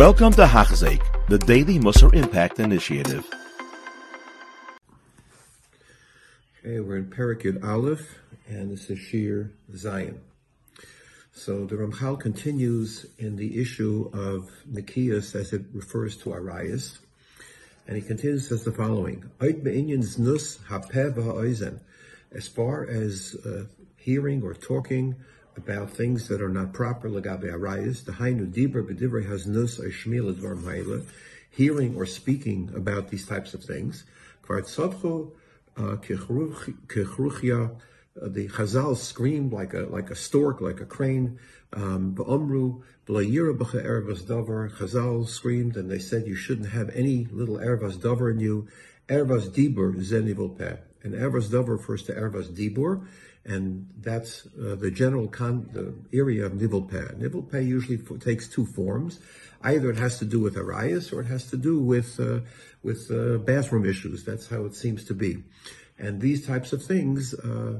Welcome to Hachzik, the Daily Musar Impact Initiative. Okay, we're in Parakid Aleph, and this is Shir Zion. So the Ramchal continues in the issue of Nikias as it refers to Arias, and he continues as the following: As far as uh, hearing or talking about things that are not proper legabe arayis, the hainu dibra b'divrei haznus shmil advar hearing or speaking about these types of things. Kvar uh, uh, the Chazal screamed like a like a stork, like a crane. Um, Ba'amru b'layira b'cha ervas. Chazal screamed and they said you shouldn't have any little ervas davar in you. Ervas dibur zenivul peh. And ervas davar refers to ervas dibur, and that's uh, the general con- the area of nivel peh. Nivel peh usually takes two forms. Either it has to do with arias or it has to do with uh, with uh, bathroom issues. That's how it seems to be. And these types of things, uh,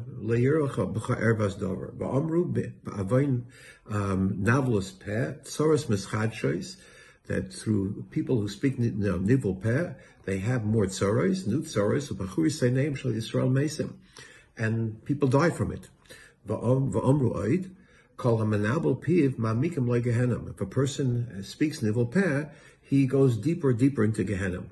that through people who speak nivel peh, they have more tsaros, new tsaros, b'churi say name shal Yisrael mesim, and people die from it. If a person speaks nivel peh, he goes deeper, deeper into Gehenna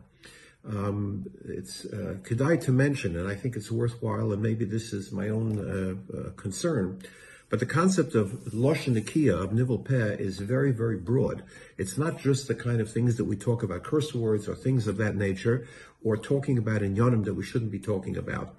um, it's uh, to mention, and I think it's worthwhile, and maybe this is my own uh, uh, concern, but the concept of lashon nikia, of nivel peh, is very, very broad. It's not just the kind of things that we talk about, curse words or things of that nature, or talking about in yonim that we shouldn't be talking about.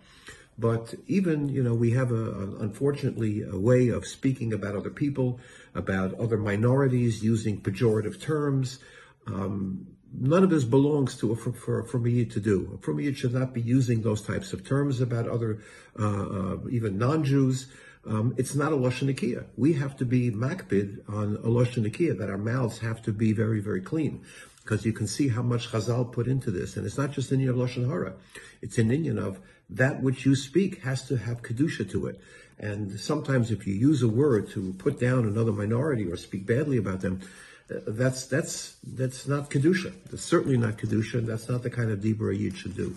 But even, you know, we have a, a, unfortunately a way of speaking about other people, about other minorities, using pejorative terms. Um, none of this belongs to a, for, for, me to do. For me, it should not be using those types of terms about other, uh, uh, even non-Jews. Um, it's not a lashon. We have to be makbid on a lashon that our mouths have to be very, very clean, because you can see how much Chazal put into this, and it's not just inyan of lashon hara. It's an inyan of that which you speak has to have kedusha to it. And sometimes, if you use a word to put down another minority or speak badly about them, that's that's that's not kedusha. That's certainly not kedusha. That's not the kind of dibur yid should do.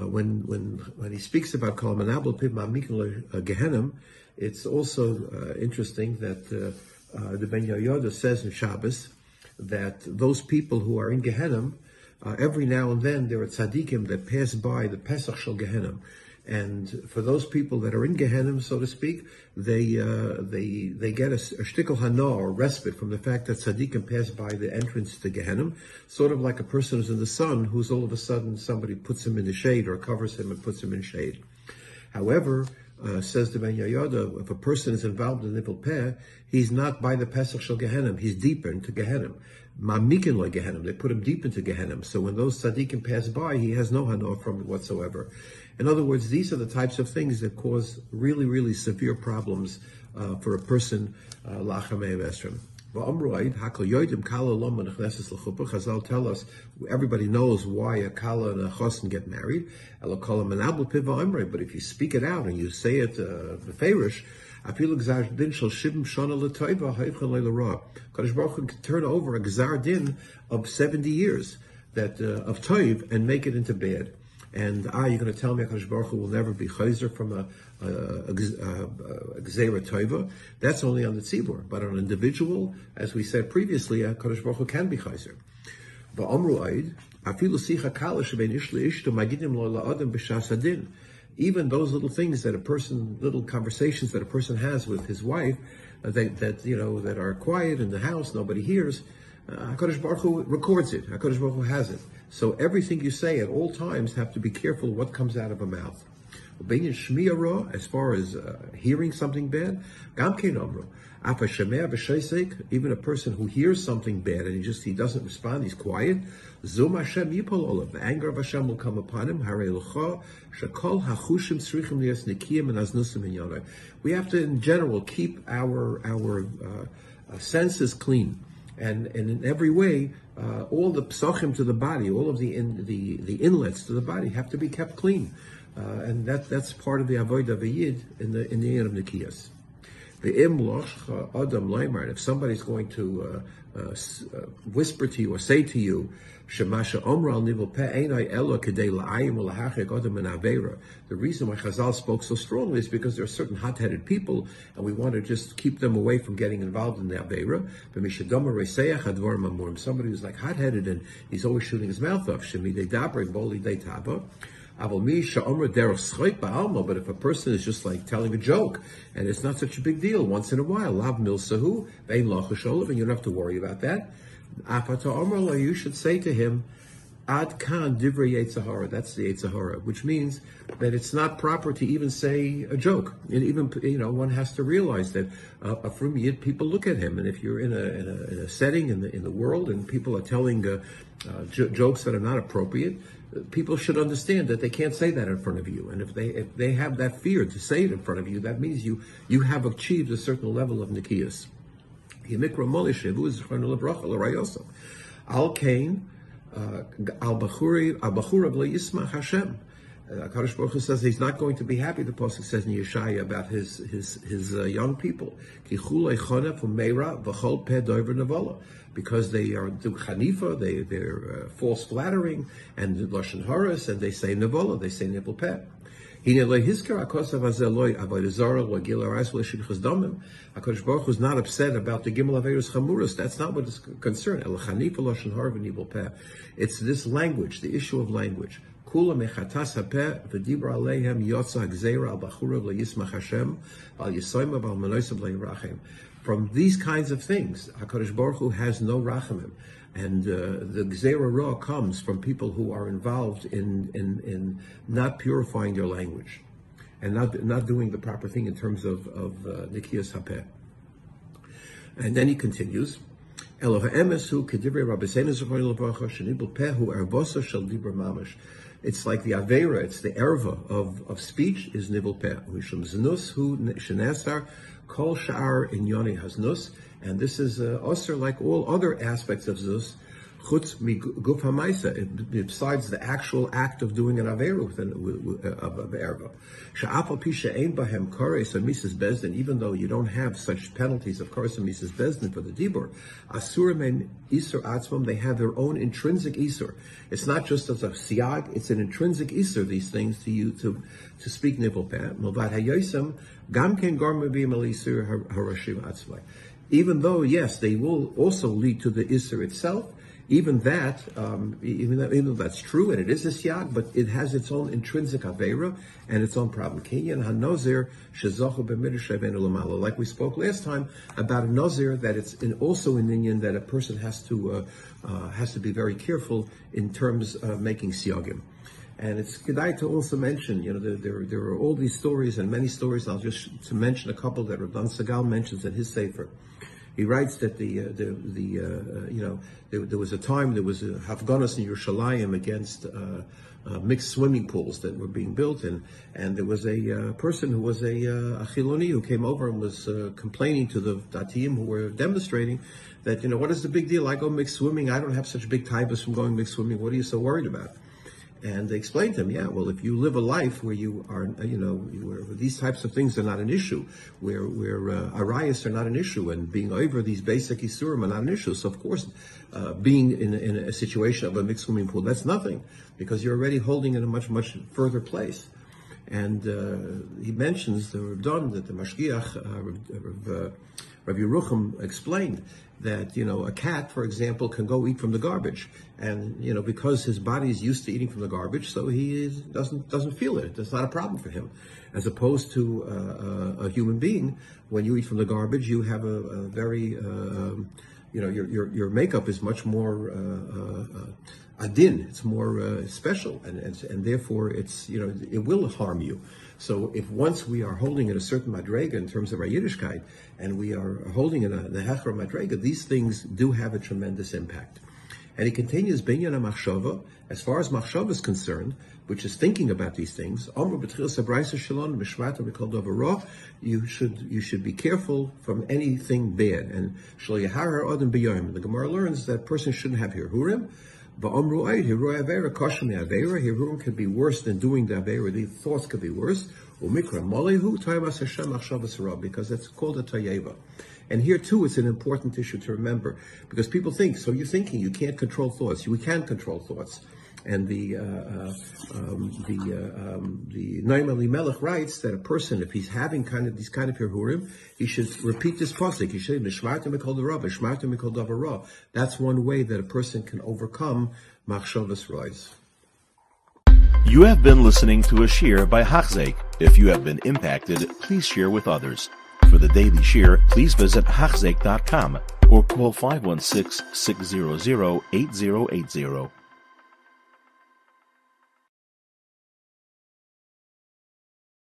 Uh, when when when he speaks about kol manabel pib uh, gehenim, it's also uh, interesting that uh, uh, the Ben Yehoyada says in Shabbos that those people who are in Gehenna, uh, every now and then there are tzaddikim that pass by the Pesach Shel Gehenim. And for those people that are in Gehenna, so to speak, they uh, they they get a, a shtickle hana or respite from the fact that tzaddikim pass by the entrance to Gehenna, sort of like a person who's in the sun, who's all of a sudden somebody puts him in the shade or covers him and puts him in shade. However, uh, says the Ben Yehoyada, if a person is involved in Nivel Peh, he's not by the Pesach Shel Gehenim, he's deeper into Gehenim. Mamikin like Gehenim, they put him deep into Gehenim. So when those tzaddikim pass by, he has no hana from it whatsoever. In other words, these are the types of things that cause really, really severe problems uh, for a person, uh, lachamei Chazal tell us everybody knows why a kala and a chosin get married. But if you speak it out and you say it uh, beferish, Kadosh Baruch Hu can turn over a gzar din of seventy years that uh, of toiv and make it into bad. And ah, you're going to tell me Hakadosh Baruch Hu will never be chayzer from a a, a, a, gzera toiva. That's only on the tzibur, but on an individual, as we said previously, Hakadosh Baruch Hu can be chayzer. But amru aid afilu sicha kala magidim lo b'shas adin. Even those little things that a person, little conversations that a person has with his wife, uh, that, that you know that are quiet in the house, nobody hears. Uh, Hakadosh Baruch Hu records it. Hakadosh Baruch Hu has it. So everything you say at all times have to be careful what comes out of a mouth. As far as uh, hearing something bad, even a person who hears something bad and he just he doesn't respond, he's quiet. The anger of Hashem will come upon him. We have to, in general, keep our our uh, senses clean and, and in every way, uh, all the psachim to the body, all of the in, the the inlets to the body have to be kept clean, uh, and that that's part of the avodah of a yid in the in the end of Nikias. If somebody's going to uh, uh, uh, whisper to you or say to you, the reason why Chazal spoke so strongly is because there are certain hot-headed people, and we want to just keep them away from getting involved in the Avera. Somebody who's like hot-headed and he's always shooting his mouth off. But if a person is just like telling a joke and it's not such a big deal, once in a while, and you don't have to worry about that. You should say to him, Ad. That's the Yetzer Hara, which means that it's not proper to even say a joke. And even, you know, one has to realize that uh, from Yid, people look at him. And if you're in a, in a, in a setting in the, in the world and people are telling uh, uh, j- jokes that are not appropriate, people should understand that they can't say that in front of you. And if they if they have that fear to say it in front of you, that means you you have achieved a certain level of nikias. Al Kain, uh, Al Hashem. Uh, Baruch Hu says he's not going to be happy. The pasuk says in Yeshaya about his his his uh, young people, because they are do chanifa, they they're uh, false flattering and lashon haras, and they say nevola, they say nivel peh. HaKadosh Baruch Hu is not upset about the Gimel Averis Chamuras. That's not what is concerned. It's this language, the issue of language. Kula mechatas hapeh v'dibra aleihem yotza al bachurav leyismach Hashem al leirachem. From these kinds of things, Hakadosh Baruch Hu has no rachamim, and uh, the gzeira ra comes from people who are involved in, in in not purifying their language, and not not doing the proper thing in terms of of uh, nikiyas hapeh. And then he continues. It's like the Avera, it's the Erva of, of speech is Nibel Peh. Kol Sha'ar in Yoni Haznus. And this is uh, also like all other aspects of Zus, chutz guf hamaisa, besides the actual act of doing an avera within uh, of, of erva. Sha'afal pisha ein bahem kores mises bezdin, even though you don't have such penalties of kores mises bezdin for the dibur, asur men isur atzmam, they have their own intrinsic isur. It's not just as a siag, it's an intrinsic isur, these things to you to to speak nivel peh. Milvad hayosim, gam ken garma b'im harashim atzmai. Even though, yes, they will also lead to the isur itself, even that, um, even, though, even, though, that's true and it is a siyag, but it has its own intrinsic avera and its own problem. Like we spoke last time about a nozir, that it's in, also an inyan that a person has to uh, uh, has to be very careful in terms of making siyagim. And it's kedai to also mention, you know, there, there, there, are all these stories and many stories. I'll just to mention a couple that Rabban Segal mentions in his sefer. He writes that the uh, the, the uh, uh, you know there, there, was a time there was a Hafganas in Yerushalayim against uh, uh, mixed swimming pools that were being built, and and there was a uh, person who was a, a Chiloni who came over and was complaining to the Datim who were demonstrating that you know what is the big deal? I go mixed swimming. I don't have such big taibas from going mixed swimming. What are you so worried about? And they explained to him, yeah, well, if you live a life where you are, you know, where these types of things are not an issue, where where uh, arayas are not an issue, and being over these basic isurim are not an issue. So of course, uh, being in, in a situation of a mixed swimming pool, that's nothing, because you're already holding in a much much further place. And uh, he mentions the Rabban that the Mashgiach, uh, uh, Rabbi Yerucham explained that you know a cat, for example, can go eat from the garbage, and you know because his body is used to eating from the garbage, so he is, doesn't doesn't feel it. It's not a problem for him, as opposed to uh, a, a, human being. When you eat from the garbage, you have a, a very uh, um, you know your, your your makeup is much more uh, uh adin. It's more uh, special, and, and and therefore it's you know it will harm you. So if once we are holding at a certain madrega in terms of our Yiddishkeit, and we are holding in a, the hecher madrega, these things do have a tremendous impact. And he continues, Binyan machshava, as far as machshava is concerned, which is thinking about these things, you should you should be careful from anything bad. And the Gemara learns that person shouldn't have hirhurim, Va'omru ayit hiru avera kashmi avera. Hiru can be worse than doing the avera. The thoughts could be worse. Umikra molihu taimas Hashem achshavas because it's called a tayeva. And here too, it's an important issue to remember because people think, so you're thinking you can't control thoughts. We can control thoughts. And the uh, uh, um, the uh, um, the Noam Elimelech writes that a person, if he's having kind of these kind of hirhurim, he should repeat this pasuk. He should Darav, Nishmartim Mikol That's one way that a person can overcome Machshavas Rise. You have been listening to a shear by Hachzeik. If you have been impacted, please share with others. For the daily shear, please visit Hachzeik.com or call 516 600 8080.